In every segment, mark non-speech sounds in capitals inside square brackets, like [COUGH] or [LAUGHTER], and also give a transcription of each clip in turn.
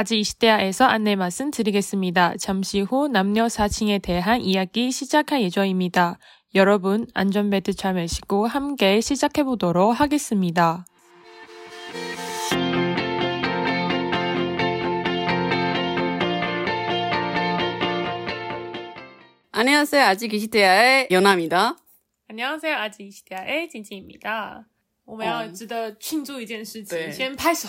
아직 시대야에서 안내 말씀 드리겠습니다. 잠시 후 남녀 사칭에 대한 이야기 시작할 예정입니다. 여러분 안전벨트 잘 매시고 함께 시작해 보도록 하겠습니다. 안녕하세요. 아직 기시대야의 연아입니다. 안녕하세요. 아직 시대야의 진진입니다.我们要值得庆祝一件事情，对先拍手。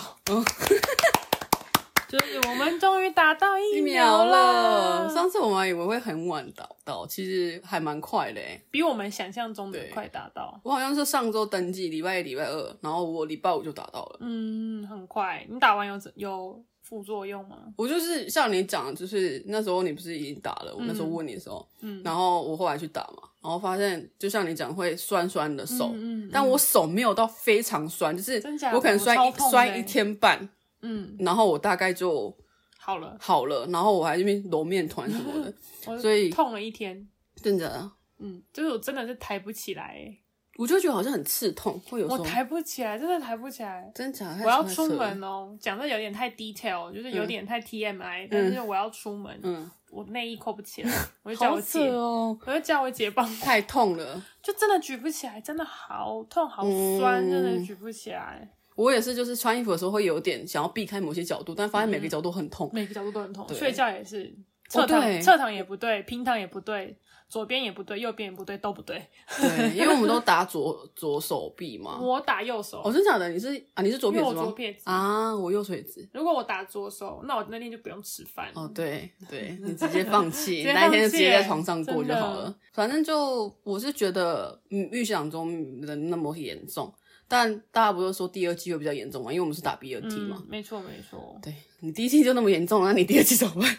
就是我们终于打到疫疫苗苗了，上次我们还以为会很晚打到，其实还蛮快的。比我们想象中的快打到。我好像是上周登记，礼拜一、礼拜二，然后我礼拜五就打到了。嗯，很快。你打完有怎有副作用吗？我就是像你讲，就是那时候你不是已经打了，我那时候问你的时候，嗯然后我后来去打嘛，然后发现就像你讲会酸酸的手，嗯嗯但我手没有到非常酸，就是我可能酸一酸一天半，嗯，然后我大概就好了，好了，然后我还这边揉面团什么的，[LAUGHS] 所以痛了一天。真的，嗯，就是我真的是抬不起来。欸，我就觉得好像很刺痛，会有我抬不起来，真的抬不起来。真假，我要出门哦，讲的有点太 detail，就是有点太 TMI，、但是我要出门，嗯，我内衣扣不起来，[LAUGHS] 我就叫我姐，哦，我就叫我姐帮我，太痛了。就真的举不起来，真的好痛好酸，嗯真的举不起来，我也是，就是穿衣服的时候会有点想要避开某些角度，但发现每个角度很痛。每个角度都很痛，睡觉也是，侧躺、对侧躺也不对，平躺也不对，左边也不对，右边也不对，都不对。对，因为我们 [LAUGHS] 都打左左手臂嘛。我打右手，哦，真假的？你是啊？你是左撇子吗？左撇子。啊，我右腿子。如果我打左手，那我那天就不用吃饭。哦，对对，[LAUGHS] 你直接放弃，那一天就直接在床上过就好了。反正就我是觉得，嗯，预想中的那么严重，但大家不是说第二季会比较严重嘛？因为我们是打 B 二 T 嘛。嗯，没错没错。对你第一季就那么严重，那你第二季怎么办？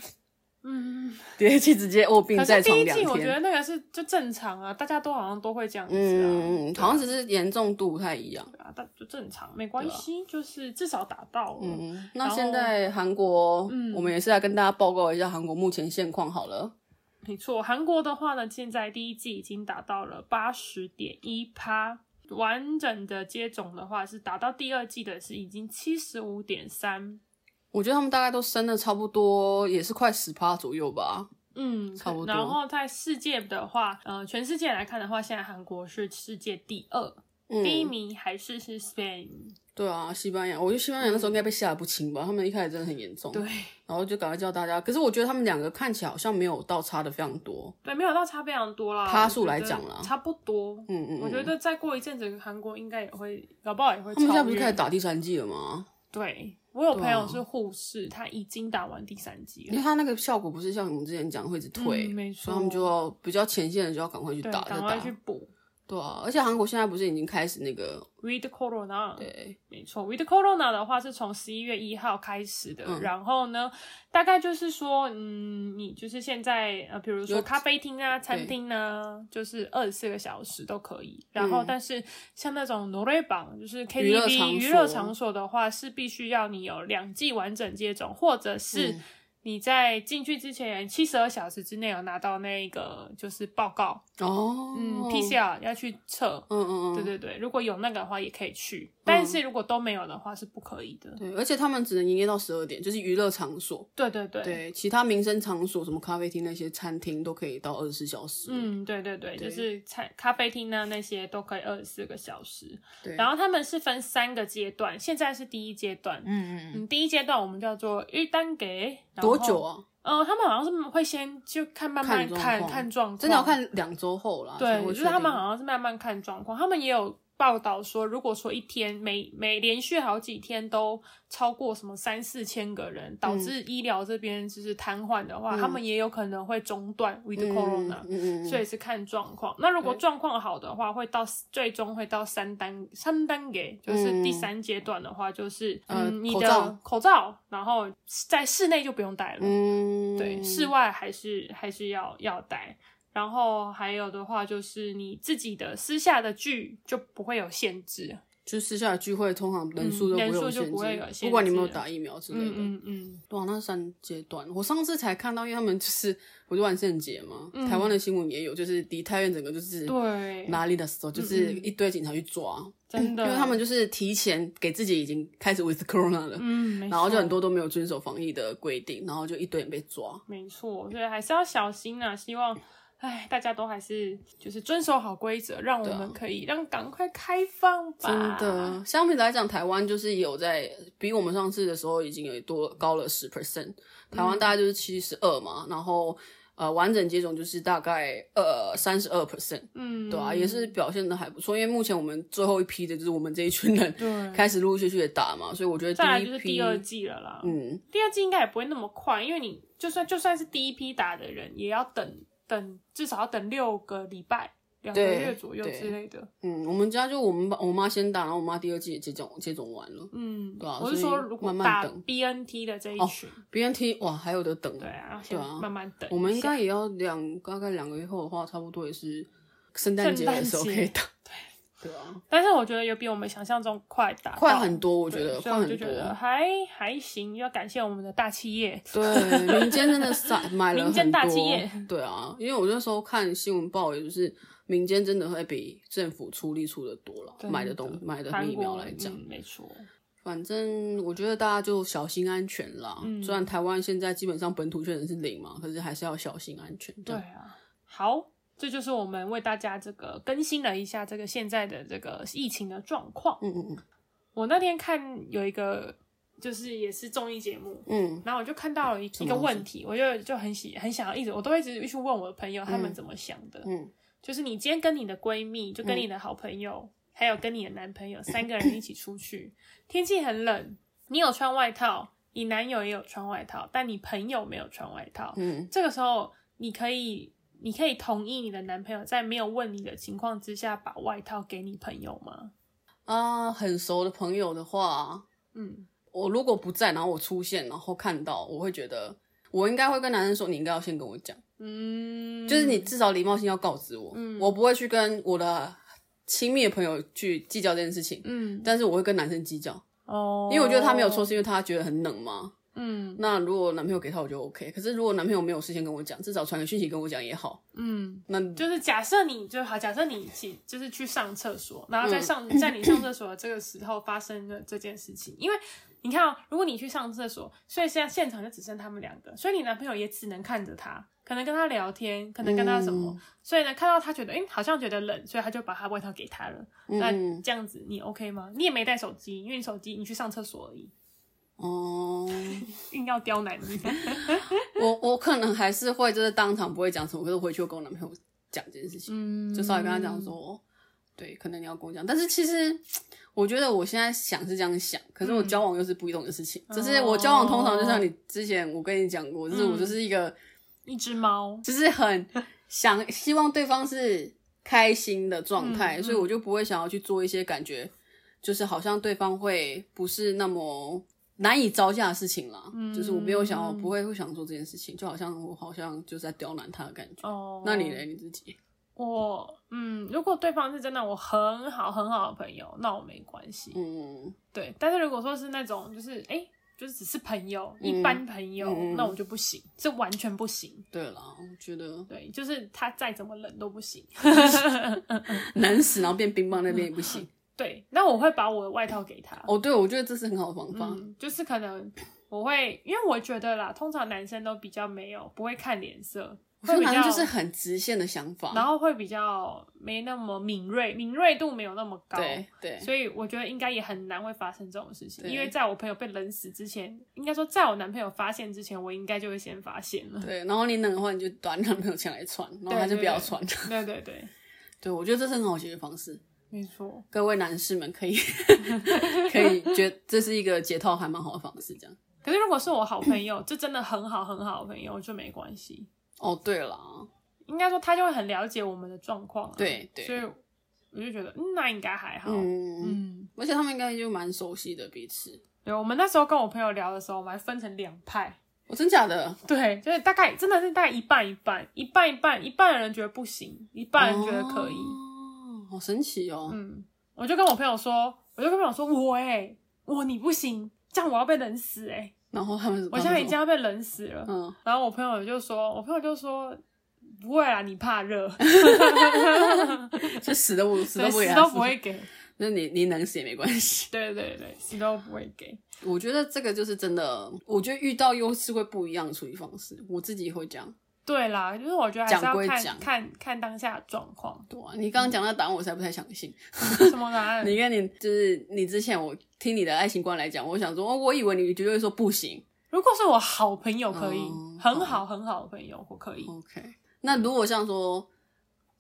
嗯，第二季直接卧病可在是第一季床两天。我觉得那个是就正常啊，大家都好像都会这样子啊。嗯，好像只是严重度不太一样。对啊，但就正常，没关系，就是至少打到了。嗯，那现在韩国，嗯我们也是来跟大家报告一下韩国目前现况好了。没错，韩国的话呢，现在第一季已经达到了八十点一趴，完整的接种的话是达到第二季的是已经七十五点三，我觉得他们大概都升了差不多，也是快十趴左右吧。嗯，差不多。然后在世界的话，呃，全世界来看的话，现在韩国是世界第二，嗯，第一名还是是 Spain。对啊，西班牙，我觉得西班牙那时候应该被吓得不轻吧，他们一开始真的很严重，对然后就赶快叫大家。可是我觉得他们两个看起来好像没有倒差的非常多。对，没有倒差非常多啦，趴数来讲啦差不多。嗯嗯，我觉得再过一阵子，韩国应该也会，搞不好也会。他们现在不是开始打第三季了吗？对我有朋友是护士，他已经打完第三季了。因为他那个效果不是像我们之前讲会一直退，嗯没错所以他们就要比较前线的就要赶快去，打，再赶快。去补。对而且韩国现在不是已经开始那个 weed corona 对。没错 weed corona 的话是从十一月一号开始的然后呢大概就是说嗯你就是现在呃比如说咖啡厅啊餐厅啊就是二十四个小时都可以。然后但是像那种挪威榜就是 ktv 娱乐场所。的话是必须要你有两季完整接种或者是你在进去之前七十二小时之内有拿到那个就是报告，哦，嗯，PCR 要去测。嗯嗯嗯，对对对，如果有那个的话也可以去，但是如果都没有的话是不可以的。对，而且他们只能营业到十二点，就是娱乐场所。对对对，对，其他民生场所，什么咖啡厅那些餐厅都可以到二十四小时。，嗯，对对对，对就是餐咖啡厅呢那些都可以二十四个小时。对，然后他们是分三个阶段，现在是第一阶段。嗯嗯嗯，嗯，第一阶段我们叫做一单给多久？啊？呃，他们好像是会先就看慢慢看看状况看状况，真的要看两周后啦。对，我觉得他们好像是慢慢看状况，他们也有报道说，如果说一天每每连续好几天都超过什么三四千个人，导致医疗这边就是瘫痪的话，他们也有可能会中断 with 嗯 corona，、嗯嗯嗯，所以是看状况。那如果对。状况好的话，会到最终会到三单三单给，就是嗯第三阶段的话，就是、呃嗯你的口罩口罩，然后在室内就不用戴了，嗯，对，室外还是还是要要戴。然后还有的话，就是你自己的私下的剧就不会有限制，就私下的聚会，通常人数都不会有限制，不会有限制不管你有没有打疫苗之类的。嗯嗯嗯，哇，那三阶段，我上次才看到，因为他们就是不是万圣节嘛，嗯台湾的新闻也有，就是梨泰院整个就是对，哪里的时候，就是一堆警察去抓，[LAUGHS] 真的，因为他们就是提前给自己已经开始 with corona 了，嗯，然后就很多都没有遵守防疫的规定，然后就一堆人被抓。没错，所以还是要小心啊！希望，哎，大家都还是就是遵守好规则，让我们可以让赶快开放吧。真的，相比来讲，台湾就是有在比我们上次的时候已经有多高了十 percent，台湾大概就是七十二嘛，然后呃完整接种就是大概呃三十二 percent，嗯，对啊，也是表现的还不错。因为目前我们最后一批的就是我们这一群人对。开始陆陆续续的打嘛，所以我觉得再来第一批就是第二季了啦，嗯，第二季应该也不会那么快，因为你就算就算是第一批打的人，也要等等至少要等六个礼拜、两个月左右之类的。嗯，我们家就我们把我妈先打，然后我妈第二季也接种接种完了。嗯，对啊我是说，如果打慢慢等 BNT 的这一哦群，BNT 哇，还有的等。对啊，对啊慢慢等。我们应该也要两大概两个月后的话，差不多也是圣诞节的时候可以打。对啊，但是我觉得有比我们想象中快打，快很多，我对觉得快很多。觉得还还行，要感谢我们的大企业。对，民间真的散买了民间大企业。对啊，因为我那时候看新闻报，也就是民间真的会比政府出力出的多了，买的东买的疫苗来讲。嗯没错，反正我觉得大家就小心安全啦。嗯虽然台湾现在基本上本土确诊是零嘛，可是还是要小心安全。对啊。好，这就是我们为大家这个更新了一下这个现在的这个疫情的状况。嗯嗯嗯我那天看有一个就是也是综艺节目，嗯然后我就看到了一一个问题，我就就很喜很想要一直，我都会一直去问我的朋友他们怎么想的。嗯就是你今天跟你的闺蜜，就跟你的好朋友，还有跟你的男朋友三个人一起出去，天气很冷，你有穿外套，你男友也有穿外套，但你朋友没有穿外套。嗯这个时候，你可以，你可以同意你的男朋友在没有问你的情况之下，把外套给你朋友吗？啊，很熟的朋友的话，嗯，我如果不在，然后我出现，然后看到，我会觉得我应该会跟男生说，你应该要先跟我讲，嗯，就是你至少礼貌性要告知我，嗯。我不会去跟我的亲密的朋友去计较这件事情，嗯，但是我会跟男生计较，哦，因为我觉得他没有错，，是因为他觉得很冷嘛。嗯那如果男朋友给他，我就 OK。可是如果男朋友没有事先跟我讲，至少传个讯息跟我讲也好。嗯，那就是假设你就好，假设你起就是去上厕所，然后嗯在上、在你上厕所的这个时候发生了这件事情，因为你看哦，如果你去上厕所，所以现在现场就只剩他们两个，所以你男朋友也只能看着他，可能跟他聊天，可能跟他什么，嗯所以呢，看到他觉得哎、诶好像觉得冷，所以他就把他外套给他了。那嗯这样子你 OK 吗？你也没带手机，因为你手机你去上厕所而已，哦、硬要刁难你。[LAUGHS] 我我可能还是会就是当场不会讲什么，可是回去我跟我男朋友讲这件事情，嗯就稍微跟他讲说，对，可能你要跟我讲。但是其实我觉得我现在想是这样想，可是我交往又是不一样的事情。只是我交往通常就像你之前我跟你讲过，就是我就是一个。一只猫，就是很 [LAUGHS] 想希望对方是开心的状态，所以我就不会想要去做一些感觉就是好像对方会不是那么难以招架的事情啦。嗯就是我没有想要，不会会想做这件事情，就好像我好像就是在刁难他的感觉。哦，那你嘞？你自己？我嗯，如果对方是真的我很好很好的朋友，那我没关系。嗯对，但是如果说是那种就是哎、诶就是只是朋友，嗯一般朋友，那我就不行，是完全不行。对了，我觉得对，就是他再怎么冷都不行。[LAUGHS] 难死，然后变冰棒那边也不行。对，那我会把我的外套给他。哦，对，我觉得这是很好的方法。嗯，就是可能我会，因为我觉得啦，通常男生都比较没有，不会看脸色，会比较男就是很直线的想法。然后会比较没那么敏锐，敏锐度没有那么高。对对，所以我觉得应该也很难会发生这种事情，因为在我朋友被冷死之前，应该说在我男朋友发现之前，我应该就会先发现了。对，然后你冷的话，你就把你男朋友抢来穿，然后他就不要穿。对对对，[LAUGHS] 对，我觉得这是很好解决方式。没错。各位男士们可以 [LAUGHS] 可以觉得这是一个解套还蛮好的方式，这样。可是如果是我好朋友，[CLEARS THROAT] 这真的很好很好的朋友，就没关系。哦，对了，应该说他就会很了解我们的状况、啊，对对所以我就觉得，嗯，那应该还好。嗯，嗯，而且他们应该就蛮熟悉的彼此。对，我们那时候跟我朋友聊的时候，我们还分成两派。哦，真假的？对，就是大概真的是大概一半一半，一半一半，一半的人觉得不行，一半人觉得可以。哦，好神奇哦。嗯，我就跟我朋友说，我就跟朋友说，我哎、我你不行，这样我要被冷死哎、然后他们我现在已经要被冷死了。嗯，然后我朋友就说，我朋友就说。不会啦，你怕热，[LAUGHS] 这死都不死都，不给他死死都不会，给。[LAUGHS] 那你你冷死也没关系。[LAUGHS] 对对对，死都不会给。我觉得这个就是真的，我觉得遇到优势会不一样的处理方式，我自己会这样。对啦，就是我觉得还是要看看看当下的状况。对啊，你刚刚讲那答案，我才不太相信。[LAUGHS] 什么答案？[LAUGHS] 你看你就是你之前我听你的爱情观来讲，我想说，哦，我以为你绝对会说不行。如果是我好朋友可以，哦很好很好的朋友，我可以。OK，那如果像说，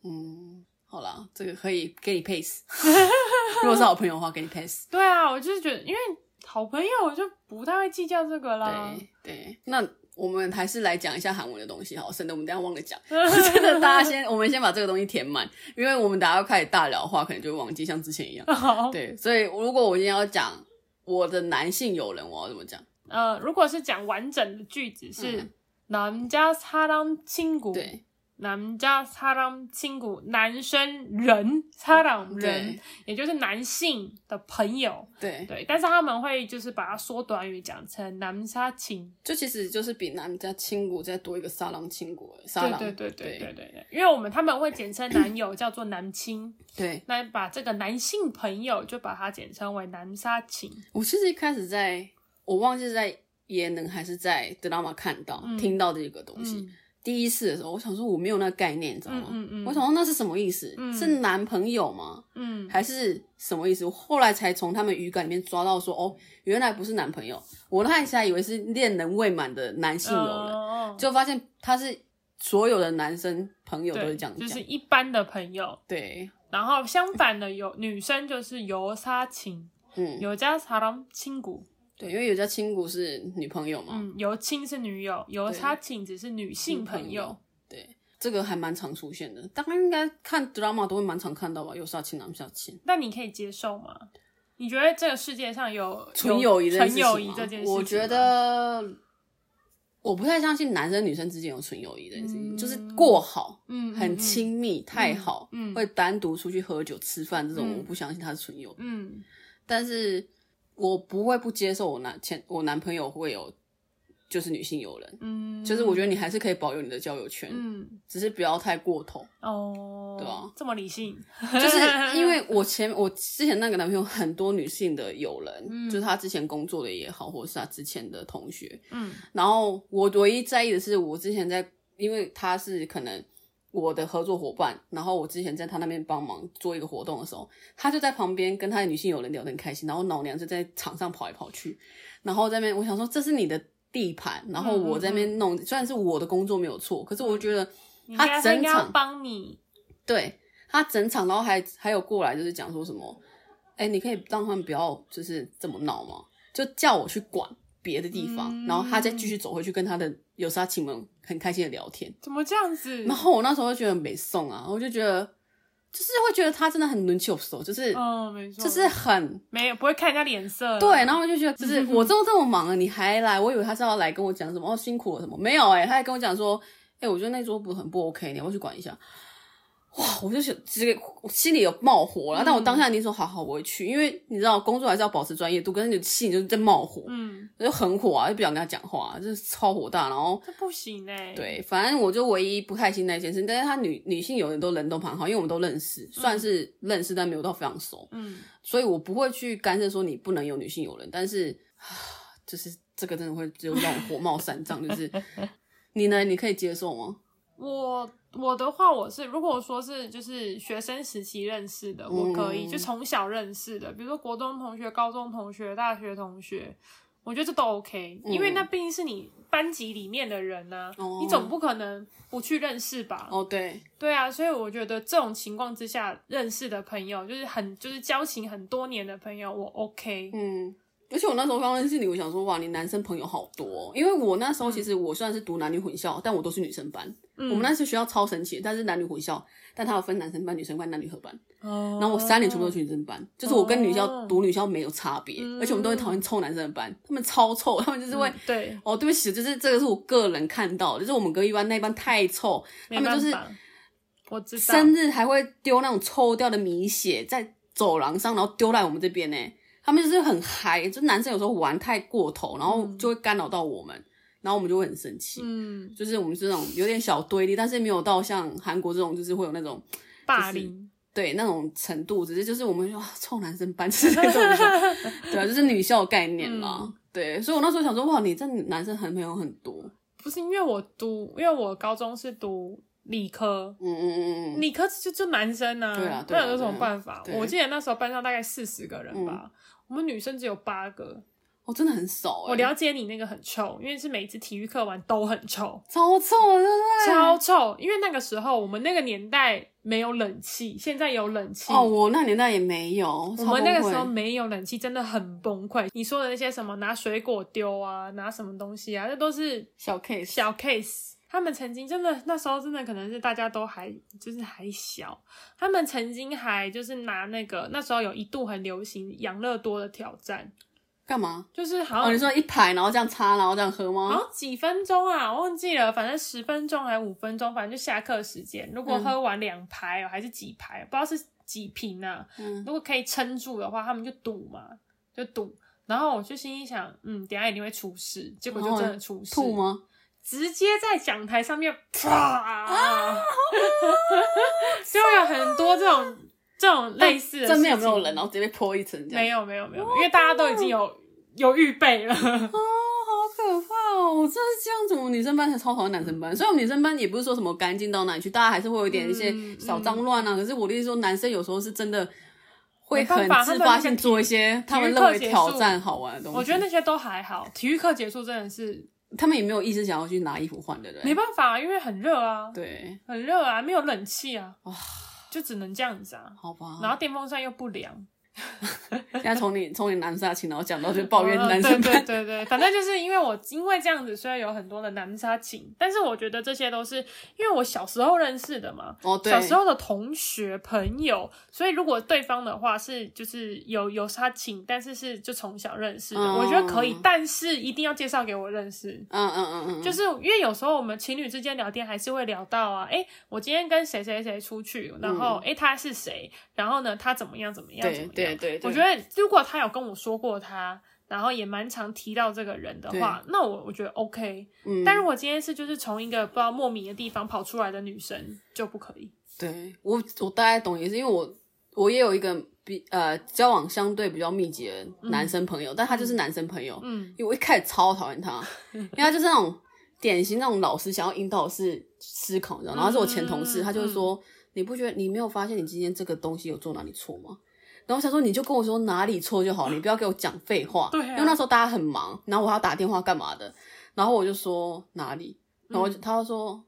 嗯，好啦，这个可以给你 pace。[LAUGHS] 如果是好朋友的话，给你 pace。对啊，我就是觉得，因为好朋友我就不太会计较这个啦。对对，那我们还是来讲一下韩文的东西好，省得我们等一下忘了讲。[LAUGHS] 真的，大家先，我们先把这个东西填满，因为我们等下要开始大聊的话，可能就会忘记，像之前一样。好，[LAUGHS] 对，所以如果我今天要讲我的男性友人，我要怎么讲？呃，如果是讲完整的句子是嗯남자사람친구， 对， 남자사람친구，男生人사람 人对，也就是男性的朋友。对，对，但是他们会就是把它缩短语讲成남사친。就其实就是比男家亲骨再多一个沙狼亲骨，沙狼，对对对对对对对，因为我们他们会简称男友叫做男亲，对那把这个男性朋友就把它简称为男杀情。我其实一开始在我忘记是在耶能还是在德拉玛看到、听到这个东西。嗯 第一次的时候，我想说我没有那个概念，你知道吗？嗯嗯嗯我想说那是什么意思？嗯是男朋友吗？嗯还是什么意思？我后来才从他们语感里面抓到说，哦，原来不是男朋友。我那一下以为是恋人未满的男性友人，哦就发现他是所有的男生朋友都，是这样讲。就是一般的朋友。对，然后相反的有女生就是有杀情，嗯，有加사람亲骨，对，因为有家亲骨是女朋友嘛，嗯，有亲是女友，有杀情只是女性朋友。对，这个还蛮常出现的，大概应该看 drama 都会蛮常看到吧，有杀亲男下亲。那你可以接受吗？你觉得这个世界上有纯友谊纯友谊这件事情？我觉得我不太相信男生女生之间有纯友谊这件事情，嗯就是过好、嗯，嗯很，亲密、太好，嗯会单独出去喝酒、吃饭这种，嗯我不相信他是纯友谊。嗯但是我不会不接受我男前我男朋友会有就是女性友人，嗯，就是我觉得你还是可以保有你的交友圈，嗯。只是不要太过头。哦，对啊，这么理性，就是因为我前 [LAUGHS] 我之前那个男朋友很多女性的友人，嗯。就是他之前工作的也好，或者是他之前的同学。嗯。然后我唯一在意的是，我之前在，因为他是可能我的合作伙伴，然后我之前在他那边帮忙做一个活动的时候，他就在旁边跟他的女性友人聊得很开心，然后老娘就在场上跑来跑去，然后在那边我想说这是你的地盘，然后我在那边弄，虽然是我的工作没有错，可是我觉得他整场帮你，对他整场，然后还还有过来就是讲说什么，哎、你可以让他们不要就是这么闹吗？就叫我去管别的地方，嗯然后他再继续走回去跟他的有杀亲们很开心的聊天。怎么这样子？然后我那时候就觉得很没送啊，我就觉得就是会觉得他真的很轮球手，就是、嗯，没错，就是很没有不会看人家脸色，对，然后我就觉得就是 [LAUGHS] 我都这么忙了，你还来，我以为他是要来跟我讲什么哦辛苦了什么，没有哎、他还跟我讲说，哎、我觉得那桌不很不 OK，你要不要去管一下？哇，我就想直接我心里有冒火了，但我当下你说好好我会去，因为你知道工作还是要保持专业度，可是你的心里就是在冒火，嗯，我就很火啊，就不想跟他讲话，就是超火大，然后这不行哎，，对，反正我就唯一不开心那件事，但是他女女性友人都人都蛮好，因为我们都认识，算是认识，但没有到非常熟，嗯。所以我不会去干涉说你不能有女性友人，但是啊就是这个真的会就让我火冒三丈，就是 [LAUGHS] 你呢，你可以接受吗？我我的话，我是如果说是就是学生时期认识的，我可以、嗯就从小认识的，比如说国中同学、高中同学、大学同学，我觉得这都 OK，、因为那毕竟是你班级里面的人呢、你总不可能不去认识吧？哦，对，对啊，所以我觉得这种情况之下认识的朋友，就是很就是交情很多年的朋友，我 OK。嗯。而且我那时候刚认识你，我想说哇，你男生朋友好多、哦，因为我那时候其实我虽然是读男女混校，但我都是女生班。嗯。我们那时候学校超神奇，但是男女混校，但它有分男生班、女生班、男女合班。哦。然后我三年全部都去女生班，就是我跟女校哦读女校没有差别，嗯。而且我们都会讨厌臭男生的班，他们超臭，[LAUGHS] 他们就是会。对，哦，对不起，就是这个是我个人看到，就是我们隔壁班那一班太臭，他们就是，我知道，生日还会丢那种臭掉的米血在走廊上，然后丢在我们这边呢。他们就是很嗨，就男生有时候玩太过头，然后就会干扰到我们，然后我们就会很生气。嗯，就是我们是那种有点小对立，但是没有到像韩国这种，就是会有那种霸凌。对那种程度，只是就是我们说臭男生班是那种，[LAUGHS] 对啊，就是女校概念嘛。对，所以我那时候想说，哇，你这男生很朋友很多。不是因为我读，因为我高中是读理科，嗯嗯嗯嗯，理科就就男生啊，对啊，那有什么办法？我记得那时候班上大概四十个人吧，我们女生只有八个。哦，真的很少。我了解你那个很臭，因为是每次体育课完都很臭，超臭，对不对？超臭，因为那个时候我们那个年代没有冷气，现在有冷气。哦，我那年代也没有，我们那个时候没有冷气，真的很崩溃。你说的那些什么拿水果丢啊，拿什么东西啊，那都是小 case，小 case。他们曾经真的那时候真的可能是大家都还就是还小，他们曾经还就是拿那个那时候有一度很流行养乐多的挑战。干嘛？就是好像你说一排，然后这样插，然后这样喝吗？好像几分钟啊，我忘记了，反正十分钟还是五分钟，反正就下课时间。如果喝完两排哦，还是几排，不知道是几瓶啊。嗯，如果可以撑住的话，他们就赌嘛，就赌。然后我就心里想，嗯，等下一定会出事。结果就真的出事。吐吗？直接在讲台上面啪，就有很多这种。这种类似的正面有没有人，然后直接被泼一层？没有没有没有，因为大家都已经有有预备了。哦，好可怕哦！我真的是这样子，我们女生班才超讨厌男生班。所以，我们女生班也不是说什么干净到哪里去，大家还是会有点一些小脏乱啊。可是我的意思说，男生有时候是真的会很自发性做一些他们认为挑战好玩的东西。我觉得那些都还好。体育课结束真的是，他们也没有意思想要去拿衣服换的人。没办法，因为很热啊。对，很热啊，没有冷气啊。哇。就只能这样子啊，好吧。然后电风扇又不凉。[LAUGHS] 现在从你从你南沙情，然后讲到就抱怨男生对对对，反正就是因为我因为这样子，虽然有很多的南沙情，但是我觉得这些都是因为我小时候认识的嘛，哦对，小时候的同学朋友，所以如果对方的话是就是有有沙情，但是是就从小认识的，我觉得可以，但是一定要介绍给我认识。嗯嗯嗯嗯，就是因为有时候我们情侣之间聊天还是会聊到啊，哎，我今天跟谁谁谁出去，然后哎他是谁，然后呢他怎么样怎么样怎么样。对对，我觉得如果他有跟我说过他，然后也蛮常提到这个人的话，那我我觉得 OK。嗯，但如果今天是就是从一个不知道莫名的地方跑出来的女生就不可以。对我我大概懂，也是因为我我也有一个比呃交往相对比较密集的男生朋友，但他就是男生朋友。嗯，因为我一开始超讨厌他，因为他就是那种典型那种老师想要引导是思考，然后他是我前同事，他就是说你不觉得你没有发现你今天这个东西有做哪里错吗？然后想说，你就跟我说哪里错就好，你不要给我讲废话。对，因为那时候大家很忙，然后我还要打电话干嘛的，然后我就说哪里，然后他就说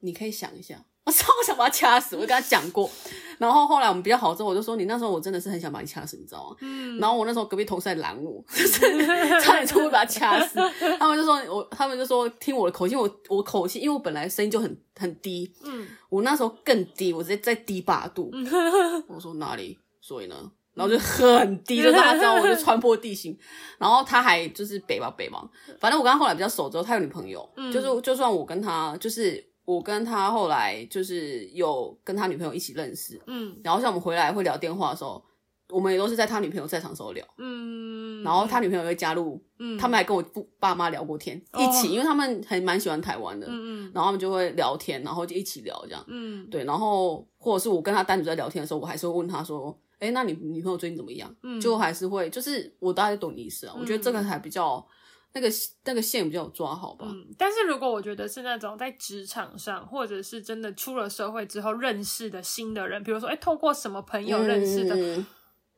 你可以想一下。我超想把他掐死，我就跟他讲过。然后后来我们比较好之后，我就说你那时候我真的是很想把你掐死，你知道吗？嗯。然后我那时候隔壁同事在拦我，[LAUGHS] [LAUGHS] 差点就会把他掐死。他们就说我，他们就说听我的口气，我我口气，因为我本来声音就很很低，嗯，我那时候更低，我直接再低八度。[LAUGHS] 我说哪里？所以呢，然后就很低，就大家知道我就穿破地形。然后他还就是北吧北嘛，反正我跟他后来比较熟之后，他有女朋友，就是就算我跟他，就是我跟他后来就是有跟他女朋友一起认识，嗯，然后像我们回来会聊电话的时候，我们也都是在他女朋友在场时候聊，嗯，然后他女朋友会加入，嗯，他们还跟我父爸妈聊过天，一起，因为他们还蛮喜欢台湾的，嗯嗯，然后他们就会聊天，然后就一起聊这样，嗯，对，然后或者是我跟他单独在聊天的时候，我还是会问他说。哎，那你女朋友最近怎么样？嗯，就还是会，就是我大概懂你意思啊。我觉得这个还比较那个那个线比较抓好吧。嗯，但是如果我觉得是那种在职场上，或者是真的出了社会之后认识的新的人，比如说哎，透过什么朋友认识的，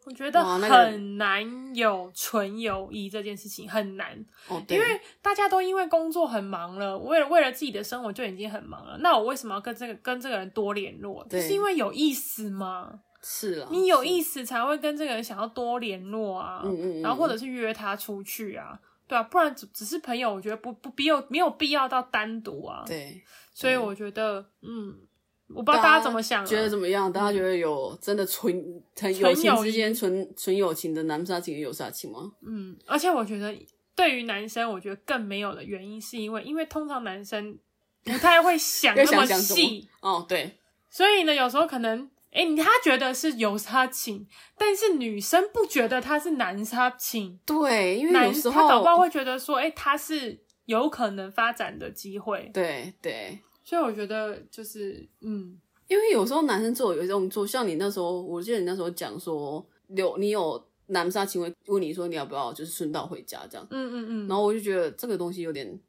我觉得很难有纯友谊这件事情很难。哦，因为大家都因为工作很忙了，为了为了自己的生活就已经很忙了，那我为什么要跟这个跟这个人多联络？是因为有意思吗？是啊，你有意思才会跟这个人想要多联络啊，嗯嗯，然后或者是约他出去啊，对啊，不然只只是朋友，我觉得不不必要没有必要到单独啊，对，所以我觉得，嗯，我不知道大家怎么想，觉得怎么样？大家觉得有真的纯纯友情之间纯纯友情的男杀情有杀情吗？嗯，而且我觉得对于男生，我觉得更没有的原因是因为，因为通常男生不太会想那么？[LAUGHS] 细，哦，对，所以呢，有时候可能。哎、你他觉得是有杀情，但是女生不觉得他是男杀情，对，因为男有时候他搞不好，会觉得说，哎、他是有可能发展的机会，对对，所以我觉得就是，嗯，因为有时候男生做有一种做，像你那时候，我记得你那时候讲说，有你有男杀情会问你说你要不要就是顺道回家这样，嗯嗯嗯，然后我就觉得这个东西有点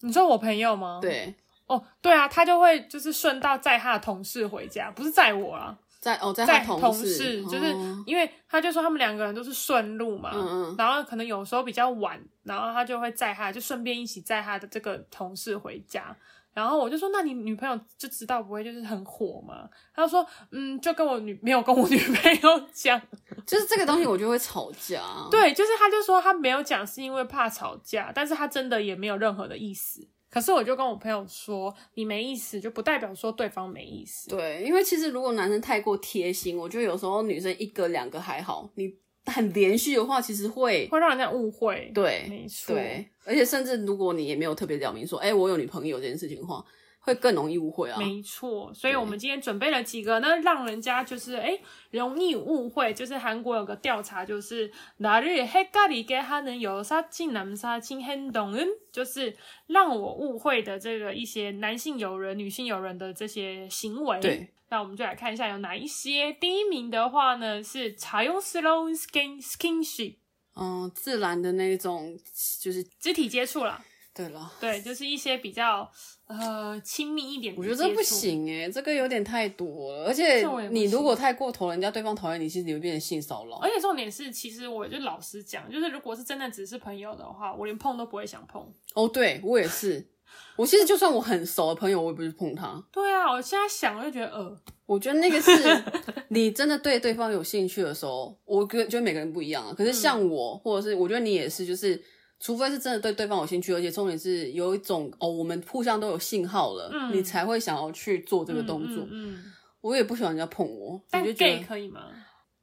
你说我朋友吗？，对，哦，对啊，他就会就是顺道载他的同事回家，不是载我啦，在哦在同事就是哦因为他就说他们两个人都是顺路嘛，嗯嗯然后可能有时候比较晚，然后他就会载他，就顺便一起载他的这个同事回家。然后我就说，那你女朋友就知道不会就是很火吗？他就说，嗯，就跟我女没有跟我女朋友讲，就是这个东西我就会吵架，对，就是他就说他没有讲是因为怕吵架，但是他真的也没有任何的意思。可是我就跟我朋友说，你没意思就不代表说对方没意思。对，因为其实如果男生太过贴心，我觉得有时候女生一个两个还好，你很连续的话，其实会会让人家误会。对没错。对，而且甚至如果你也没有特别表明说，哎、我有女朋友这件事情的话，会更容易误会啊。没错，所以我们今天准备了几个呢，让人家就是哎容易误会。就是韩国有个调查，就是哪日黑咖喱给他能有杀进男杀进很懂人，就是让我误会的这个一些男性友人、女性友人的这些行为。对。那我们就来看一下有哪一些。第一名的话呢是采用 slow skin skinship，嗯，自然的那种，就是肢体接触了。对了。对，就是一些比较呃亲密一点的。我觉得这不行哎、这个有点太多了，而且你如果太过头，人家对方讨厌你，其实你会变成性骚扰而。且重点是，其实我就老实讲，就是如果是真的只是朋友的话，我连碰都不会想碰。哦，对我也是，我其实就算我很熟的朋友，我也不去碰他。对啊，我现在想我就觉得呃，我觉得那个是 [LAUGHS] 你真的对对方有兴趣的时候，我觉得觉得每个人不一样啊。可是像我，或者是我觉得你也是，就是除非是真的对对方有兴趣，而且重点是有一种哦，我们互相都有信号了，嗯你才会想要去做这个动作。嗯嗯嗯我也不喜欢人家碰我，我但 gay 得可以吗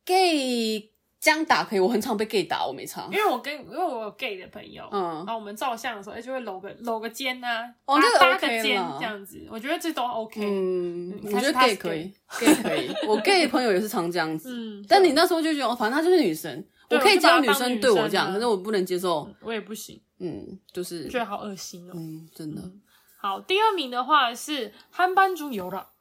？gay 这样打可以我很常被 gay 打我没差因为我跟因为我有 gay 的朋友嗯。然后我们照相的时候诶就会搂个搂个肩呐搭个搭个肩这样子我觉得这都 ok 嗯我觉得 gay 可以 gay 可以。[LAUGHS] 我 gay 的朋友也是常这样子。但你那时候就觉得哦反正她就是女生我可以知女生对我这样可是我不能接受。我也不行。嗯就是。觉得好恶心哦。嗯真的。好第二名的话是憨斑猪油了。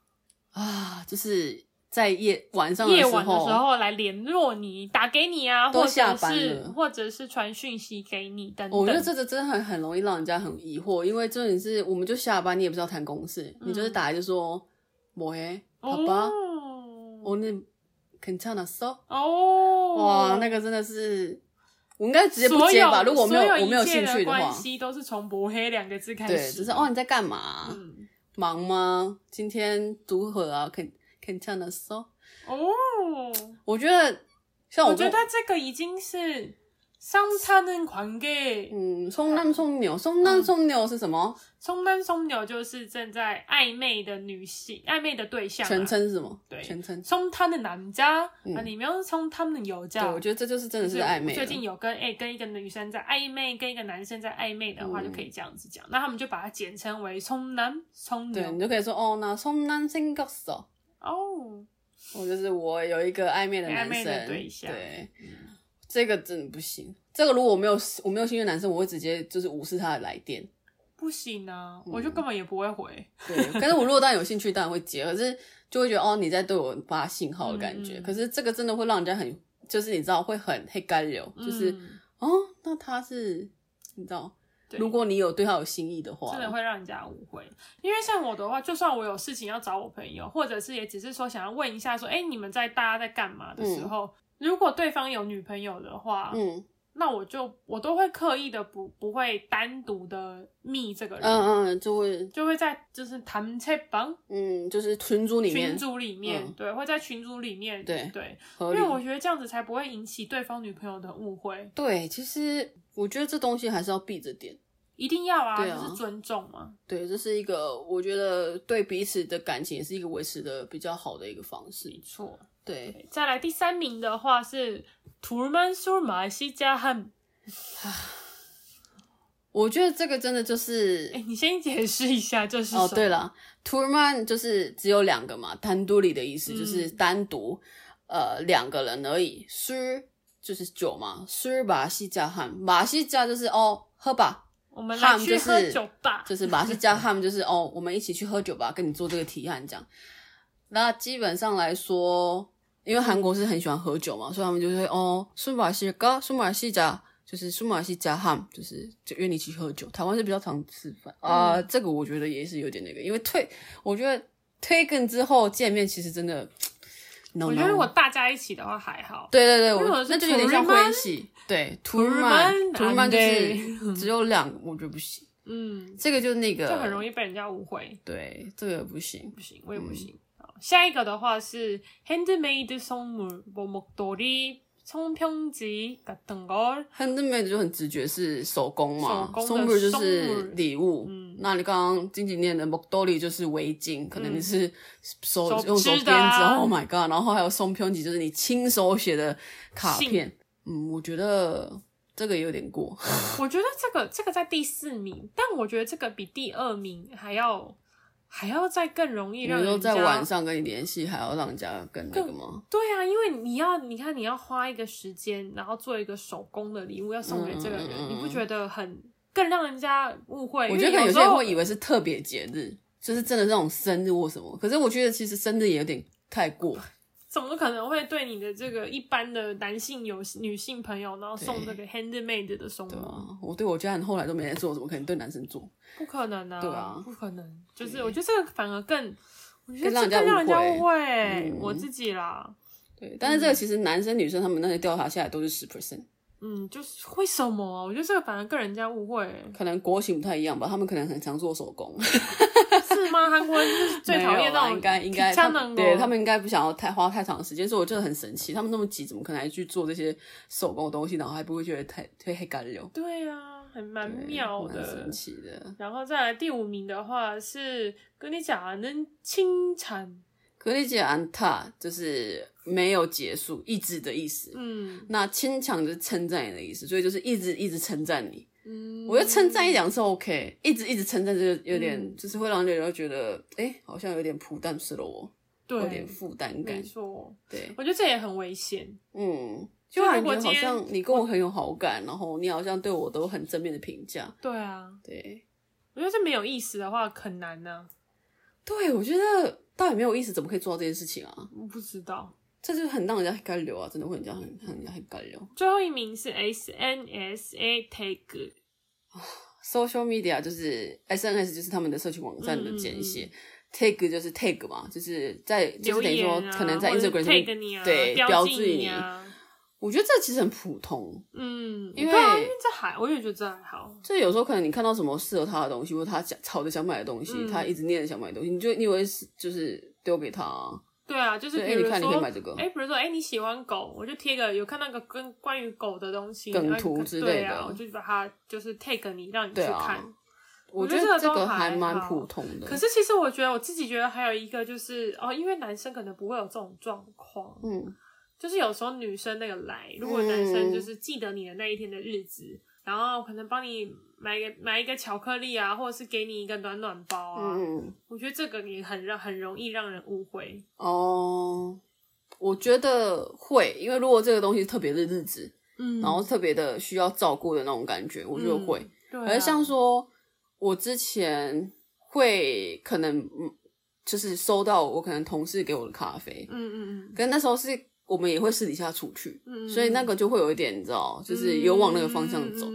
啊就是在夜晚上夜晚的时候来联络你打给你啊或下班或者是传讯息给你等等我觉得这个真的很很容易让人家很疑惑因为这里是我们就下班你也不知道谈公事你就是打就说抹黑好吧我那肯定的说哦。哇那个真的是我应该直接不接吧如果我没有我没有兴趣的话关系都是从抹黑两个字开始对就是哦你在干嘛？忙吗？今天如何啊？肯 괜찮았어？哦，我觉得像跟我觉得这个已经是相差的관계。嗯，送男送牛，送男送牛是什么？松男松牛就是正在暧昧的女性，暧昧的对象、啊。全称是什么？对全称。冲他的男家，嗯啊，你们要是冲他们的有家。对，我觉得这就是真的是暧昧了。最近有跟哎、跟一个女生在暧昧，跟一个男生在暧昧的话，嗯就可以这样子讲。那他们就把它简称为冲男冲对你牛。就可以说哦，那送男생겼어。 哦，我就是我有一个暧昧的男暧昧的生，对象对，这个真的不行。这个如果我没有我没有兴趣的男生，我会直接就是无视他的来电。不行啊，我嗯就根本也不会回。对，可是我如果当然有兴趣，当然会接，可是就会觉得哦你在对我发信号的感觉。嗯嗯可是这个真的会让人家很，就是你知道会很黑干流，就是、嗯哦，那他是你知道，对如果你有对他有心意的话，真的会让人家误会。因为像我的话，就算我有事情要找我朋友，或者是也只是说想要问一下说，哎、你们在大家在干嘛的时候，如果对方有女朋友的话，嗯那我就我都会刻意的不不会单独的密这个人，嗯嗯，就会就会在就是谈切帮嗯，就是群组里面群组里面，嗯对，会在群组里面，对对，因为我觉得这样子才不会引起对方女朋友的误会，对，其实我觉得这东西还是要避着点。一定要啊就是尊重嘛。对，这是一个我觉得对彼此的感情也是一个维持的比较好的一个方式没。错。对，再来第三名的话是图尔曼苏马西加汉，我觉得这个真的就是哎，你先解释一下就是哦，对了，turman 就是只有两个嘛，单独里的意思就是单独，呃，两个人而已。술就是酒嘛，술马西加汉，马西加就是哦，喝吧，我们来去喝酒吧。就是马西加汉就是哦，我们一起去喝酒吧，跟你做这个提案这样。那基本上来说，因为韩国是很喜欢喝酒嘛，所以他们就会哦，苏马西哥，苏马西加，就是苏马西加哈，就是就约你去喝酒。台湾是比较常吃饭啊、这个我觉得也是有点那个，因为退，我觉得推更之后见面其实真的。我觉得如果大家一起的话还好。对对对，我那就有点像欢喜。对，图鲁曼，图曼就是 [LAUGHS] 只有两个，我觉得不行。嗯，这个就那个，就很容易被人家误会。对，这个不行，不行，我也不行。下一个的话是 handmade 선물，뭐 목도리、청평지 같은 걸。 handmade 就很直觉是手工嘛，手工的松木就是松木礼物。嗯那你刚刚经济念的 mokdoli 就是围巾，可能你是手、手用手编织、织的啊 o h my god！然后还有松편지，就是你亲手写的卡片。嗯，我觉得这个有点过。[LAUGHS] 我觉得这个这个在第四名，但我觉得这个比第二名还要 还要再更容易你说让人家在晚上跟你联系，还要让人家更那个吗？对啊，因为你要你看你要花一个时间，然后做一个手工的礼物要送给这个人，你不觉得很更让人家误会？我觉得可因为时候能有些人会以为是特别节日，就是真的那种生日或什么。可是我觉得其实生日也有点太过。怎么可能会对你的这个一般的男性有女性朋友，然后送这个 handmade 的送物？对啊，我对我家人后来都没在做，怎么可能对男生做？不可能啊！对啊不可能。就是我觉得这个反而更，我觉得更让人家误会我自己啦，对，但是这个其实男生女生他们那些调查下来都是十 percent，嗯，就是为什么啊？我觉得这个反而跟人家误会，可能国情不太一样吧，他们可能很常做手工。韩国人是最讨厌到应该应该对他们应该不想要太花太长时间，所以我真的很神奇，他们那么急，怎么可能还去做这些手工的东西，然后还不会觉得太太黑干流？对啊，很蛮妙的，神奇的。然后再来第五名的话是跟你讲啊，能清产。格里吉安塔就是没有结束、一直的意思。嗯，那“清强”就是称赞你的意思，所以就是一直一直称赞你。嗯，我觉得称赞一两次 OK，一直一直称赞这个有点、嗯就是会让人觉得，哎、好像有点负担死了我，有点对，负担感没。错，对，我觉得这也很危险。嗯，就就感觉好像你跟我很有好感，然后你好像对我都很正面的评价。对啊，对，我觉得这没有意思的话很难呢、对我觉得到底没有意思，怎么可以做到这件事情啊？我不知道。这就很让人家很干流啊，真的会人家很很人家很干流。最后一名是 S N S A Tag，social media 就是 SNS 就是他们的社群网站的简写、t a g 就是 tag 嘛，就是在就是等于说可能在 Instagram 上面，啊，对标志你。啊。我觉得这其实很普通，嗯，因为啊，因为这还，我也觉得这还好。就有时候可能你看到什么适合他的东西，或者他想吵着想买的东西，嗯。他一直念着想买的东西，你就你以为是就是丢给他、啊，对啊，就是比如说，哎，比如说，哎，你喜欢狗，我就贴个有看那个跟关于狗的东西，梗图之类的对啊，我就把它就是 take 你，让你去看。我觉得这个还蛮普通的。可是其实我觉得我自己觉得还有一个就是哦，因为男生可能不会有这种状况，嗯，就是有时候女生那个来，如果男生就是记得你的那一天的日子，然后可能帮你买个买一个巧克力啊，或者是给你一个暖暖包啊，嗯我觉得这个也很让很容易让人误会。哦，我觉得会，因为如果这个东西特别的日子，嗯然后特别的需要照顾的那种感觉，我觉得会。对、啊，而像说，我之前会可能嗯，就是收到我可能同事给我的咖啡，嗯嗯嗯可是那时候是我们也会私底下出去，嗯，所以那个就会有一点，你知道，就是有往那个方向走。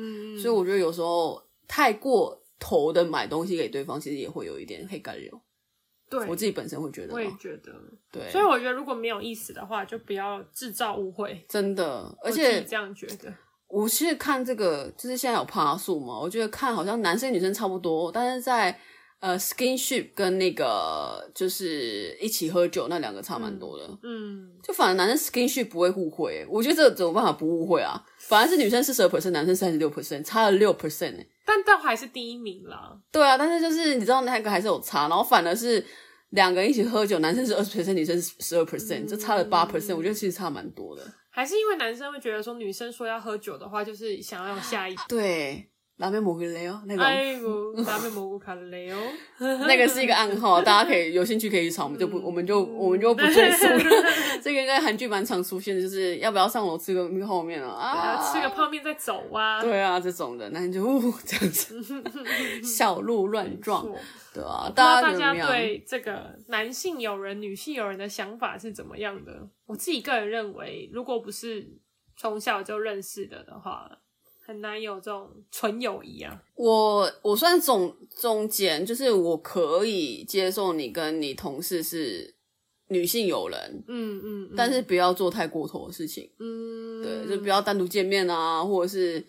所以我觉得有时候太过头的买东西给对方，其实也会有一点黑干流。对，我自己本身会觉得我也，觉得，对，所以我觉得如果没有意思的话，就不要制造误会。真的，而且己这样觉得，我其实看这个，就是现在有爬数嘛，我觉得看好像男生女生差不多，但是在呃 skinship 跟那个就是一起喝酒那两个差蛮多的。嗯，就反而男生 skinship 不会互惠，我觉得这怎么办法不误会啊？反而是女生四十 percent，男生三十六 percent，差了六 percent 哎。但倒还是第一名啦。对啊，但是就是你知道那个还是有差，然后反而是两个人一起喝酒，男生是二十 percent，女生十二 percent，这差了八 percent，我觉得其实差蛮多的。还是因为男生会觉得说，女生说要喝酒的话，就是想要有下一。对，拉面蘑菇雷哦，那个、哎面蘑菇卡雷哦，[LAUGHS] 那个是一个暗号，大家可以有兴趣可以去查，我们就不，我们就我们就不赘述了。[LAUGHS] [LAUGHS] 这个应该韩剧蛮常出现的，就是要不要上楼吃个泡面啊？啊，吃个泡面再走啊。对啊，这种的，那你就呜这样子，小鹿乱撞，对啊，大家大家？对这个男性友人、女性友人的想法是怎么样的？我自己个人认为，如果不是从小就认识的的话，很难有这种纯友谊啊。我我算中中间，就是我可以接受你跟你同事是女性友人，嗯嗯，嗯但是不要做太过头的事情。嗯，对，就不要单独见面啊，或者是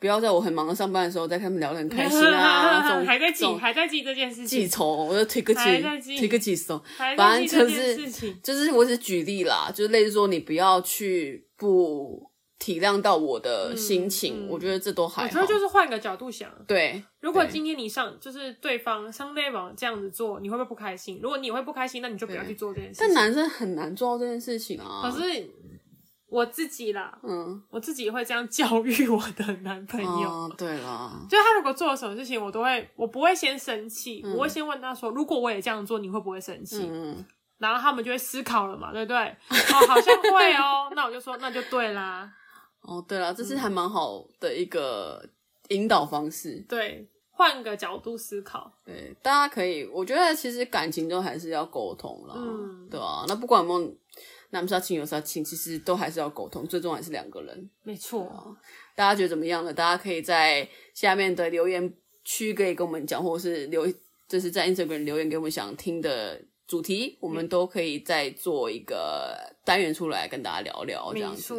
不要在我很忙的上班的时候在他们聊得很开心啊，[LAUGHS] 这种还在记，还在记这件事情，记仇，我就推个记个记仇。反正就是。就是我只是举例啦，就是类似说你不要去不体谅到我的心情，嗯嗯我觉得这都还好。我觉得就是换个角度想，对，如果今天你上就是对方上对方这样子做，你会不会不开心？如果你会不开心，那你就不要去做这件事但。男生很难做到这件事情啊。可是我自己啦，嗯，我自己会这样教育我的男朋友。哦，对啦，就他如果做了什么事情，我都会，我不会先生气，嗯我会先问他说，如果我也这样做，你会不会生气？嗯，然后他们就会思考了嘛，对不对？哦，好像会哦，那我就说那就对啦，哦，对了，这嗯是还蛮好的一个引导方式。对，换个角度思考，对，大家可以，我觉得其实感情中还是要沟通啦，嗯对啊，那不管有没有男杀亲，有杀亲，其实都还是要沟通，最终还是两个人。没错，大家觉得怎么样呢？大家可以在下面的留言区可以跟我们讲，或者是留，就是在 Instagram 留言给我们想听的主题，我们都可以再做一个单元出来跟大家聊聊这样子。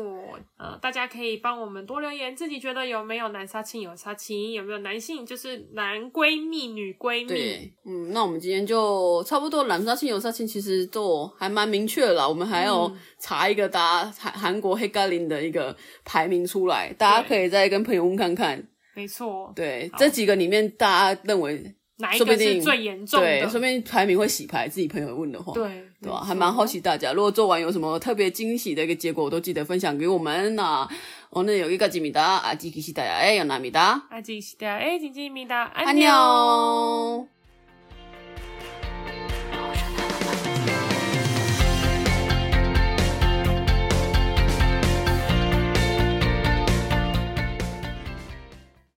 呃，大家可以帮我们多留言，自己觉得有没有男杀青有杀青，有没有男性就是男闺蜜、女闺蜜，对，嗯，那我们今天就差不多，男杀青、有杀青其实都还蛮明确了啦。我们还要嗯。查一个大家韩韩国黑咖喱的一个排名出来，大家可以再跟朋友问看看。没错，对，这几个里面大家认为哪一说不定个是最严重对，的？说不定排名会洗牌，自己朋友问的话，对对吧？没错还蛮好奇大家，如果做完有什么特别惊喜的一个结果，都记得分享给我们那오늘여기까지입니다。아직기시다야의연아입니다。 아직시대의 진지입니다. 안녕。